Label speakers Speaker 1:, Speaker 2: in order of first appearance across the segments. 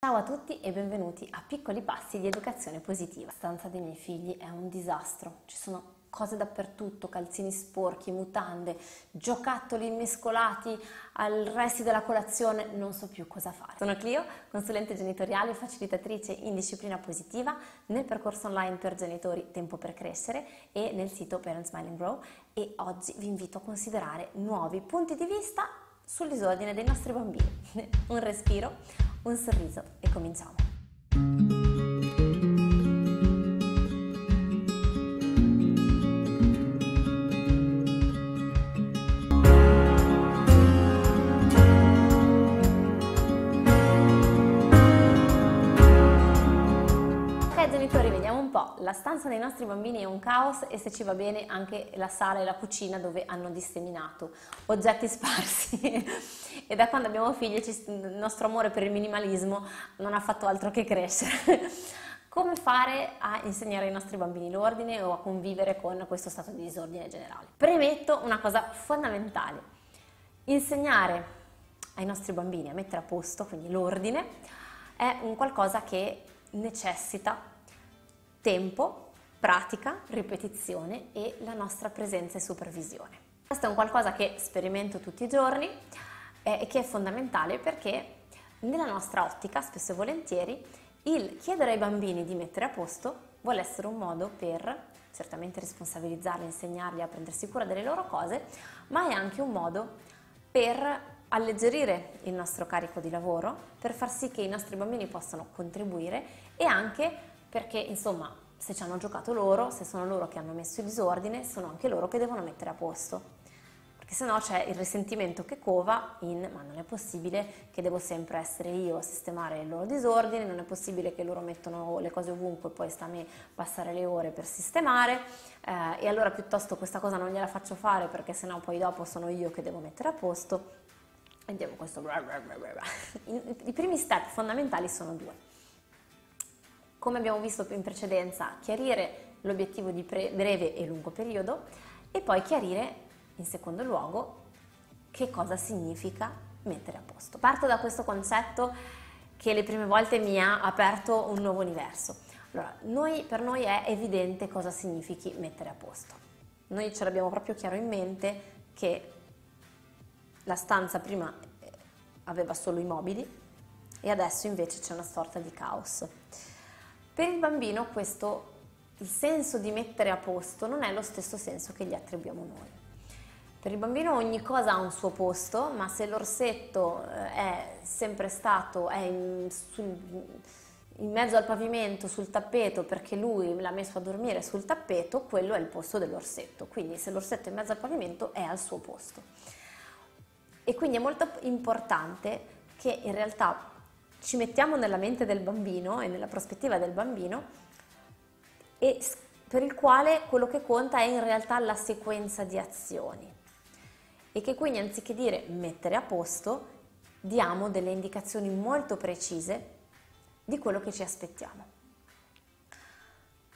Speaker 1: Ciao a tutti e benvenuti a Piccoli Passi di Educazione Positiva. La stanza dei miei figli è un disastro, ci sono cose dappertutto, calzini sporchi, mutande, giocattoli mescolati al resto della colazione, non so più cosa fare. Sono Clio, consulente genitoriale e facilitatrice in disciplina positiva nel percorso online per genitori Tempo per Crescere e nel sito Parent Smiling Grow e oggi vi invito a considerare nuovi punti di vista sul disordine dei nostri bambini. un respiro un sorriso e cominciamo. Genitori, vediamo un po'. La stanza dei nostri bambini è un caos e se ci va bene anche la sala e la cucina dove hanno disseminato oggetti sparsi. e da quando abbiamo figli il nostro amore per il minimalismo non ha fatto altro che crescere. Come fare a insegnare ai nostri bambini l'ordine o a convivere con questo stato di disordine generale? Premetto una cosa fondamentale. Insegnare ai nostri bambini a mettere a posto, quindi l'ordine, è un qualcosa che necessita tempo, pratica, ripetizione e la nostra presenza e supervisione. Questo è un qualcosa che sperimento tutti i giorni eh, e che è fondamentale perché nella nostra ottica, spesso e volentieri, il chiedere ai bambini di mettere a posto vuole essere un modo per certamente responsabilizzarli, insegnarli a prendersi cura delle loro cose, ma è anche un modo per alleggerire il nostro carico di lavoro, per far sì che i nostri bambini possano contribuire e anche perché insomma se ci hanno giocato loro, se sono loro che hanno messo il disordine, sono anche loro che devono mettere a posto. Perché se no c'è il risentimento che cova in ma non è possibile che devo sempre essere io a sistemare il loro disordine, non è possibile che loro mettono le cose ovunque e poi sta a me passare le ore per sistemare eh, e allora piuttosto questa cosa non gliela faccio fare perché sennò poi dopo sono io che devo mettere a posto. Andiamo questo. I primi step fondamentali sono due come abbiamo visto in precedenza, chiarire l'obiettivo di breve e lungo periodo e poi chiarire in secondo luogo che cosa significa mettere a posto. Parto da questo concetto che le prime volte mi ha aperto un nuovo universo. Allora, noi, per noi è evidente cosa significhi mettere a posto. Noi ce l'abbiamo proprio chiaro in mente che la stanza prima eh, aveva solo i mobili e adesso invece c'è una sorta di caos. Per il bambino questo, il senso di mettere a posto non è lo stesso senso che gli attribuiamo noi. Per il bambino ogni cosa ha un suo posto, ma se l'orsetto eh, è sempre stato è in, sul, in mezzo al pavimento, sul tappeto, perché lui l'ha messo a dormire sul tappeto, quello è il posto dell'orsetto. Quindi se l'orsetto è in mezzo al pavimento è al suo posto. E quindi è molto importante che in realtà ci mettiamo nella mente del bambino e nella prospettiva del bambino e per il quale quello che conta è in realtà la sequenza di azioni e che quindi anziché dire mettere a posto diamo delle indicazioni molto precise di quello che ci aspettiamo.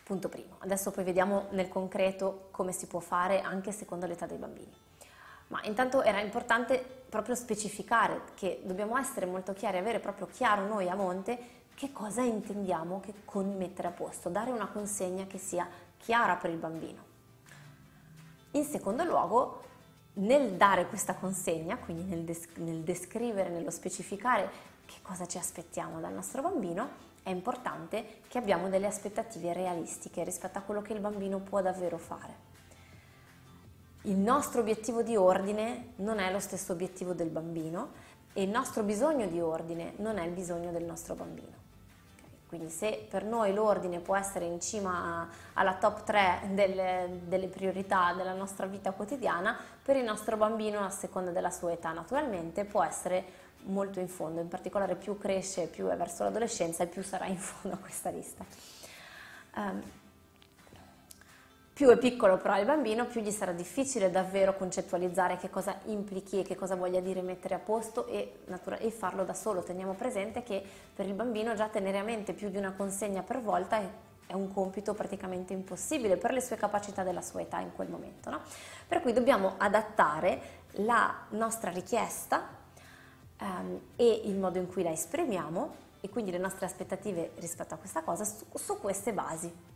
Speaker 1: Punto primo. Adesso poi vediamo nel concreto come si può fare anche secondo l'età dei bambini. Ma intanto era importante proprio specificare che dobbiamo essere molto chiari, avere proprio chiaro noi a monte che cosa intendiamo che con mettere a posto, dare una consegna che sia chiara per il bambino. In secondo luogo, nel dare questa consegna, quindi nel, des- nel descrivere, nello specificare che cosa ci aspettiamo dal nostro bambino, è importante che abbiamo delle aspettative realistiche rispetto a quello che il bambino può davvero fare il nostro obiettivo di ordine non è lo stesso obiettivo del bambino e il nostro bisogno di ordine non è il bisogno del nostro bambino. Quindi se per noi l'ordine può essere in cima alla top 3 delle, delle, priorità della nostra vita quotidiana, per il nostro bambino, a seconda della sua età naturalmente, può essere molto in fondo, in particolare più cresce, più è verso l'adolescenza e più sarà in fondo a questa lista. Um, più è piccolo però il bambino, più gli sarà difficile davvero concettualizzare che cosa implichi e che cosa voglia dire mettere a posto e, e farlo da solo. Teniamo presente che per il bambino già tenere a mente più di una consegna per volta è, è un compito praticamente impossibile per le sue capacità della sua età in quel momento. No? Per cui dobbiamo adattare la nostra richiesta ehm, e il modo in cui la esprimiamo e quindi le nostre aspettative rispetto a questa cosa su, su queste basi.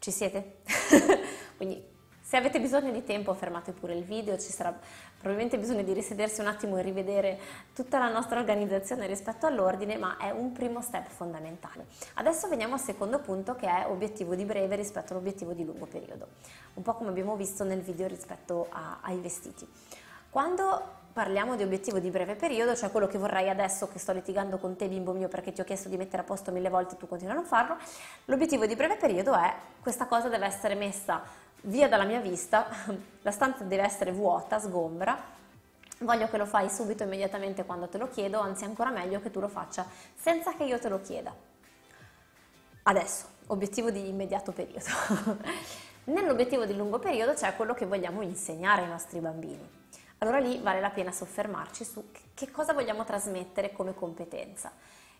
Speaker 1: Ci siete? quindi se avete bisogno di tempo fermate pure il video, ci sarà probabilmente bisogno di risedersi un attimo e rivedere tutta la nostra organizzazione rispetto all'ordine, ma è un primo step fondamentale. Adesso veniamo al secondo punto che è obiettivo di breve rispetto all'obiettivo di lungo periodo, un po' come abbiamo visto nel video rispetto a, ai vestiti. Quando parliamo di obiettivo di breve periodo, cioè quello che vorrei adesso che sto litigando con te bimbo mio perché ti ho chiesto di mettere a posto mille volte e tu continui a non farlo, l'obiettivo di breve periodo è questa cosa deve essere messa via dalla mia vista, la stanza deve essere vuota, sgombra, voglio che lo fai subito, immediatamente quando te lo chiedo, anzi ancora meglio che tu lo faccia senza che io te lo chieda. Adesso, obiettivo di immediato periodo. Nell'obiettivo di lungo periodo c'è quello che vogliamo insegnare ai nostri bambini. Allora lì vale la pena soffermarci su che cosa vogliamo trasmettere come competenza.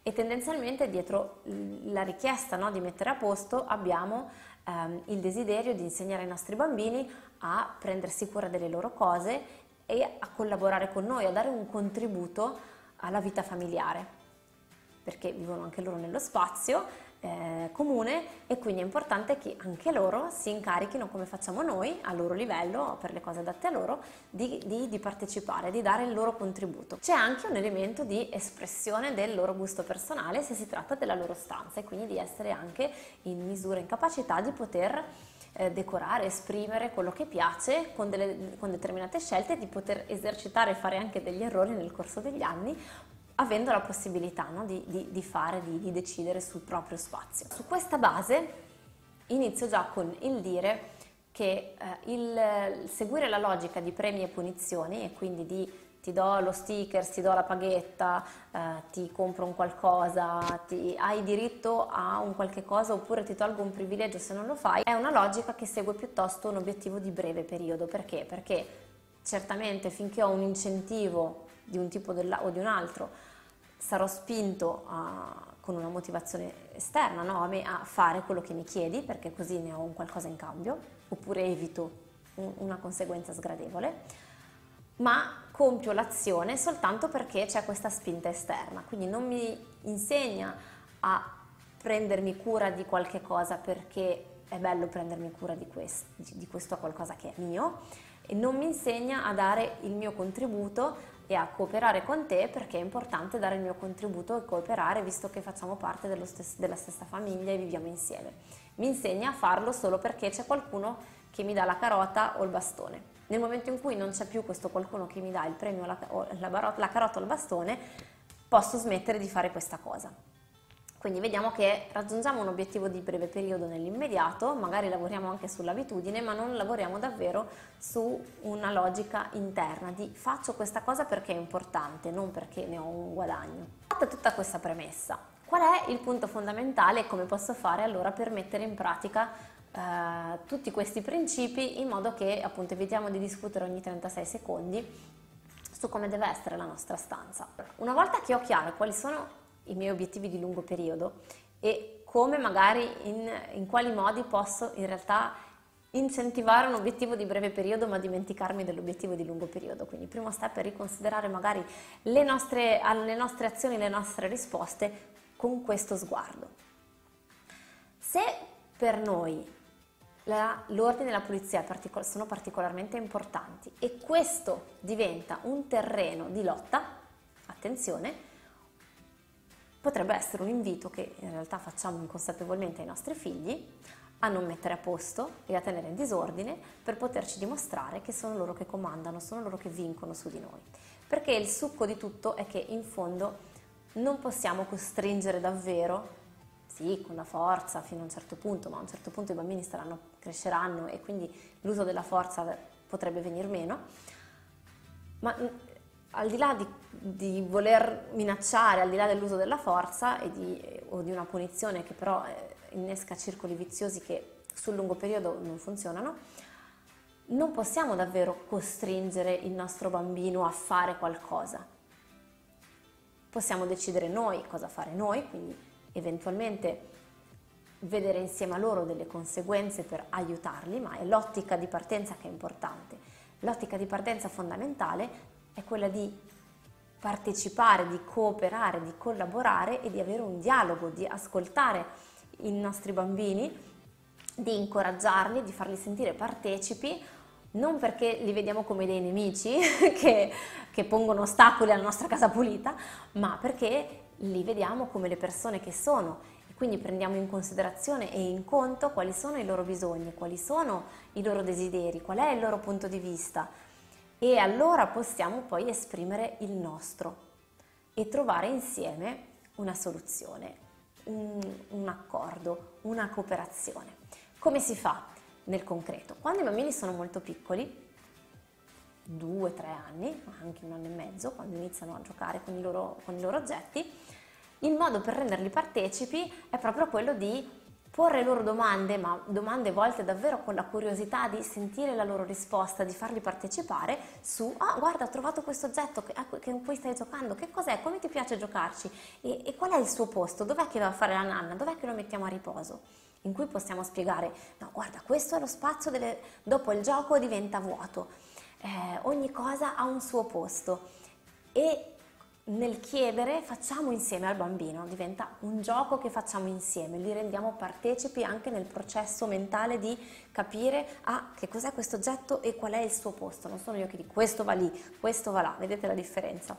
Speaker 1: E tendenzialmente dietro la richiesta no, di mettere a posto abbiamo ehm, il desiderio di insegnare ai nostri bambini a prendersi cura delle loro cose e a collaborare con noi, a dare un contributo alla vita familiare, perché vivono anche loro nello spazio eh, comune e quindi è importante che anche loro si incarichino come facciamo noi a loro livello, per le cose adatte a loro, di, di, di partecipare, di dare il loro contributo. C'è anche un elemento di espressione del loro gusto personale se si tratta della loro stanza e quindi di essere anche in misura, in capacità di poter eh, decorare, esprimere quello che piace con, delle, con determinate scelte, di poter esercitare e fare anche degli errori nel corso degli anni avendo la possibilità no, di, di, di, fare, di, di decidere sul proprio spazio. Su questa base inizio già con il dire che eh, il, seguire la logica di premi e punizioni e quindi di ti do lo sticker, ti do la paghetta, eh, ti compro un qualcosa, ti, hai diritto a un qualche cosa oppure ti tolgo un privilegio se non lo fai, è una logica che segue piuttosto un obiettivo di breve periodo. Perché? Perché certamente finché ho un incentivo di un tipo o di un altro sarò spinto a, con una motivazione esterna no? a me a fare quello che mi chiedi perché così ne ho un qualcosa in cambio oppure evito un, una conseguenza sgradevole ma compio l'azione soltanto perché c'è questa spinta esterna quindi non mi insegna a prendermi cura di qualche cosa perché è bello prendermi cura di, quest, di questo qualcosa che è mio e non mi insegna a dare il mio contributo e a cooperare con te perché è importante dare il mio contributo e cooperare visto che facciamo parte stes- della stessa famiglia e viviamo insieme. Mi insegna a farlo solo perché c'è qualcuno che mi dà la carota o il bastone. Nel momento in cui non c'è più questo qualcuno che mi dà il premio, la, la, la carota o il bastone, posso smettere di fare questa cosa. Quindi vediamo che raggiungiamo un obiettivo di breve periodo nell'immediato, magari lavoriamo anche sull'abitudine, ma non lavoriamo davvero su una logica interna di faccio questa cosa perché è importante, non perché ne ho un guadagno. Fatta tutta questa premessa, qual è il punto fondamentale e come posso fare allora per mettere in pratica eh, tutti questi principi in modo che appunto evitiamo di discutere ogni 36 secondi su come deve essere la nostra stanza. Una volta che ho chiaro quali sono i miei obiettivi di lungo periodo e come magari in, in quali modi posso in realtà incentivare un obiettivo di breve periodo ma dimenticarmi dell'obiettivo di lungo periodo. Quindi il primo step è riconsiderare magari le nostre, alle nostre azioni, le nostre risposte con questo sguardo. Se per noi la, l'ordine e la pulizia particol- sono particolarmente importanti e questo diventa un terreno di lotta, attenzione, potrebbe essere un invito che in realtà facciamo inconsapevolmente ai nostri figli a non mettere a posto e a tenere in disordine per poterci dimostrare che sono loro che comandano, sono loro che vincono su di noi. Perché il succo di tutto è che in fondo non possiamo costringere davvero, sì, con la forza fino a un certo punto, ma a un certo punto i bambini staranno, cresceranno e quindi l'uso della forza potrebbe venir meno, ma al di là di, di, voler minacciare, al di là dell'uso della forza di, o di una punizione che però eh, innesca circoli viziosi che sul lungo periodo non funzionano, non possiamo davvero costringere il nostro bambino a fare qualcosa. Possiamo decidere noi cosa fare noi, quindi eventualmente vedere insieme a loro delle conseguenze per aiutarli, ma è l'ottica di partenza che è importante. L'ottica di partenza fondamentale è quella di partecipare, di cooperare, di collaborare e di avere un dialogo, di ascoltare i nostri bambini, di incoraggiarli, di farli sentire partecipi, non perché li vediamo come dei nemici che, che pongono ostacoli alla nostra casa pulita, ma perché li vediamo come le persone che sono. E quindi prendiamo in considerazione e in conto quali sono i loro bisogni, quali sono i loro desideri, qual è il loro punto di vista e allora possiamo poi esprimere il nostro e trovare insieme una soluzione, un, un accordo, una cooperazione. Come si fa nel concreto? Quando i bambini sono molto piccoli, due, tre anni, anche un anno e mezzo, quando iniziano a giocare con i loro, con i loro oggetti, il modo per renderli partecipi è proprio quello di porre loro domande, ma domande volte davvero con la curiosità di sentire la loro risposta, di farli partecipare su, ah guarda ho trovato questo oggetto con cui stai giocando, che cos'è, come ti piace giocarci? E, e qual è il suo posto, dov'è che va a fare la nanna, dov'è che lo mettiamo a riposo? In cui possiamo spiegare, no guarda questo è lo spazio, delle... dopo il gioco diventa vuoto, eh, ogni cosa ha un suo posto. E nel chiedere facciamo insieme al bambino, diventa un gioco che facciamo insieme, li rendiamo partecipi anche nel processo mentale di capire ah, che cos'è questo oggetto e qual è il suo posto, non sono io che dico questo va lì, questo va là, vedete la differenza?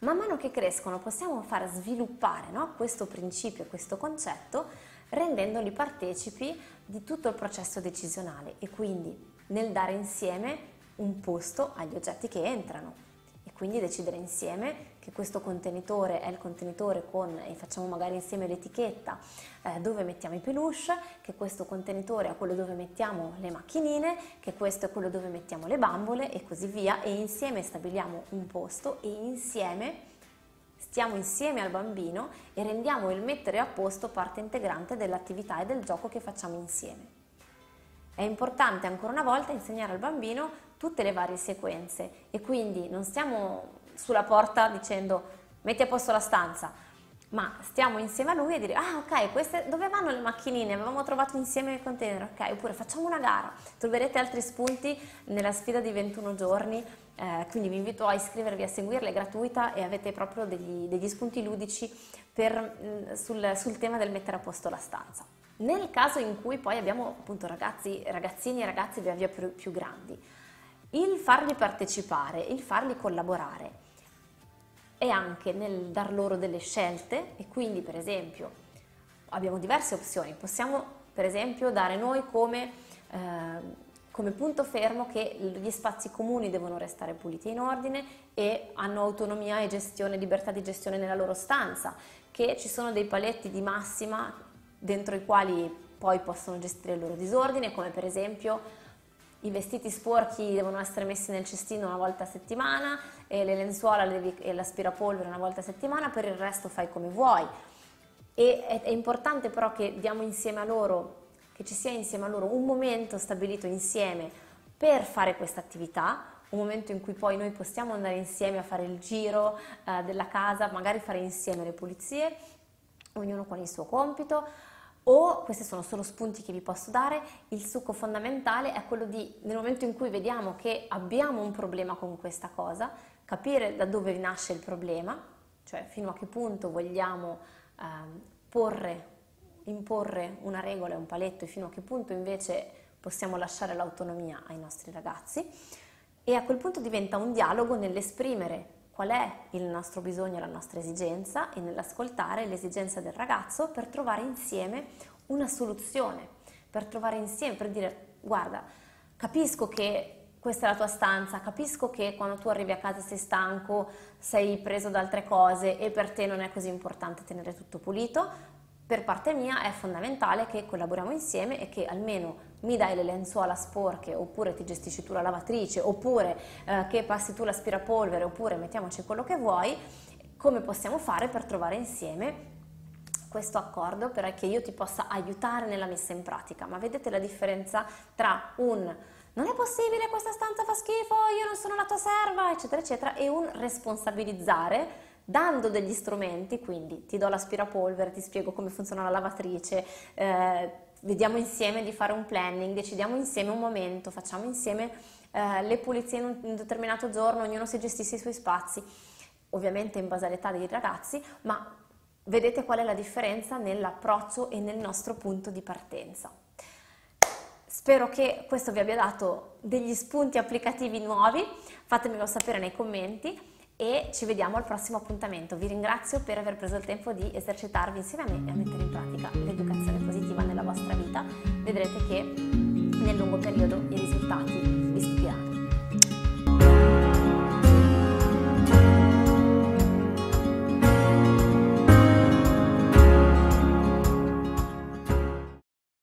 Speaker 1: Man mano che crescono possiamo far sviluppare no, questo principio, questo concetto, rendendoli partecipi di tutto il processo decisionale e quindi nel dare insieme un posto agli oggetti che entrano quindi decidere insieme che questo contenitore è il contenitore con, e facciamo magari insieme l'etichetta eh, dove mettiamo i peluche, che questo contenitore è quello dove mettiamo le macchinine, che questo è quello dove mettiamo le bambole e così via e insieme stabiliamo un posto e insieme stiamo insieme al bambino e rendiamo il mettere a posto parte integrante dell'attività e del gioco che facciamo insieme. È importante ancora una volta insegnare al bambino tutte le varie sequenze e quindi non stiamo sulla porta dicendo metti a posto la stanza, ma stiamo insieme a lui a dire ah ok, queste, dove vanno le macchinine? Avevamo trovato insieme il container, ok, oppure facciamo una gara. Troverete altri spunti nella sfida di 21 giorni, eh, quindi vi invito a iscrivervi a seguirla, è gratuita e avete proprio degli, degli spunti ludici per, mm, sul, sul tema del mettere a posto la stanza. Nel caso in cui poi abbiamo appunto ragazzi, ragazzini e ragazzi via via più, più grandi, il farli partecipare, il farli collaborare è anche nel dar loro delle scelte e quindi per esempio abbiamo diverse opzioni, possiamo per esempio dare noi come, eh, come punto fermo che gli spazi comuni devono restare puliti e in ordine e hanno autonomia e gestione, libertà di gestione nella loro stanza, che ci sono dei paletti di massima dentro i quali poi possono gestire il loro disordine, come per esempio i vestiti sporchi devono essere messi nel cestino una volta a settimana e le lenzuola e l'aspirapolvere una volta a settimana, per il resto fai come vuoi. E è, è importante però che diamo insieme a loro, che ci sia insieme a loro un momento stabilito insieme per fare questa attività, un momento in cui poi noi possiamo andare insieme a fare il giro eh, della casa, magari fare insieme le pulizie, ognuno con il suo compito, o questi sono solo spunti che vi posso dare, il succo fondamentale è quello di, nel momento in cui vediamo che abbiamo un problema con questa cosa, capire da dove nasce il problema, cioè fino a che punto vogliamo eh, porre, imporre una regola e un paletto e fino a che punto invece possiamo lasciare l'autonomia ai nostri ragazzi. E a quel punto diventa un dialogo nell'esprimere qual è il nostro bisogno, la nostra esigenza e nell'ascoltare l'esigenza del ragazzo per trovare insieme una soluzione, per trovare insieme, per dire guarda, capisco che questa è la tua stanza, capisco che quando tu arrivi a casa sei stanco, sei preso da altre cose e per te non è così importante tenere tutto pulito, per parte mia è fondamentale che collaboriamo insieme e che almeno mi dai le lenzuola sporche oppure ti gestisci tu la lavatrice oppure eh, che passi tu l'aspirapolvere oppure mettiamoci quello che vuoi, come possiamo fare per trovare insieme questo accordo perché io ti possa aiutare nella messa in pratica. Ma vedete la differenza tra un non è possibile, questa stanza fa schifo, io non sono la tua serva, eccetera, eccetera, e un responsabilizzare dando degli strumenti, quindi ti do l'aspirapolvere, ti spiego come funziona la lavatrice, eh, vediamo insieme di fare un planning, decidiamo insieme un momento, facciamo insieme eh, le pulizie in un, determinato giorno, ognuno si gestisce i suoi spazi. ovviamente in base all'età dei ragazzi, ma vedete qual è la differenza nell'approccio e nel nostro punto di partenza. Spero che questo vi abbia dato degli spunti applicativi nuovi, fatemelo sapere nei commenti e ci vediamo al prossimo appuntamento. Vi ringrazio per aver preso il tempo di esercitarvi insieme a me e a mettere in pratica l'educazione positiva vostra vita. Vedrete che nel lungo periodo i risultati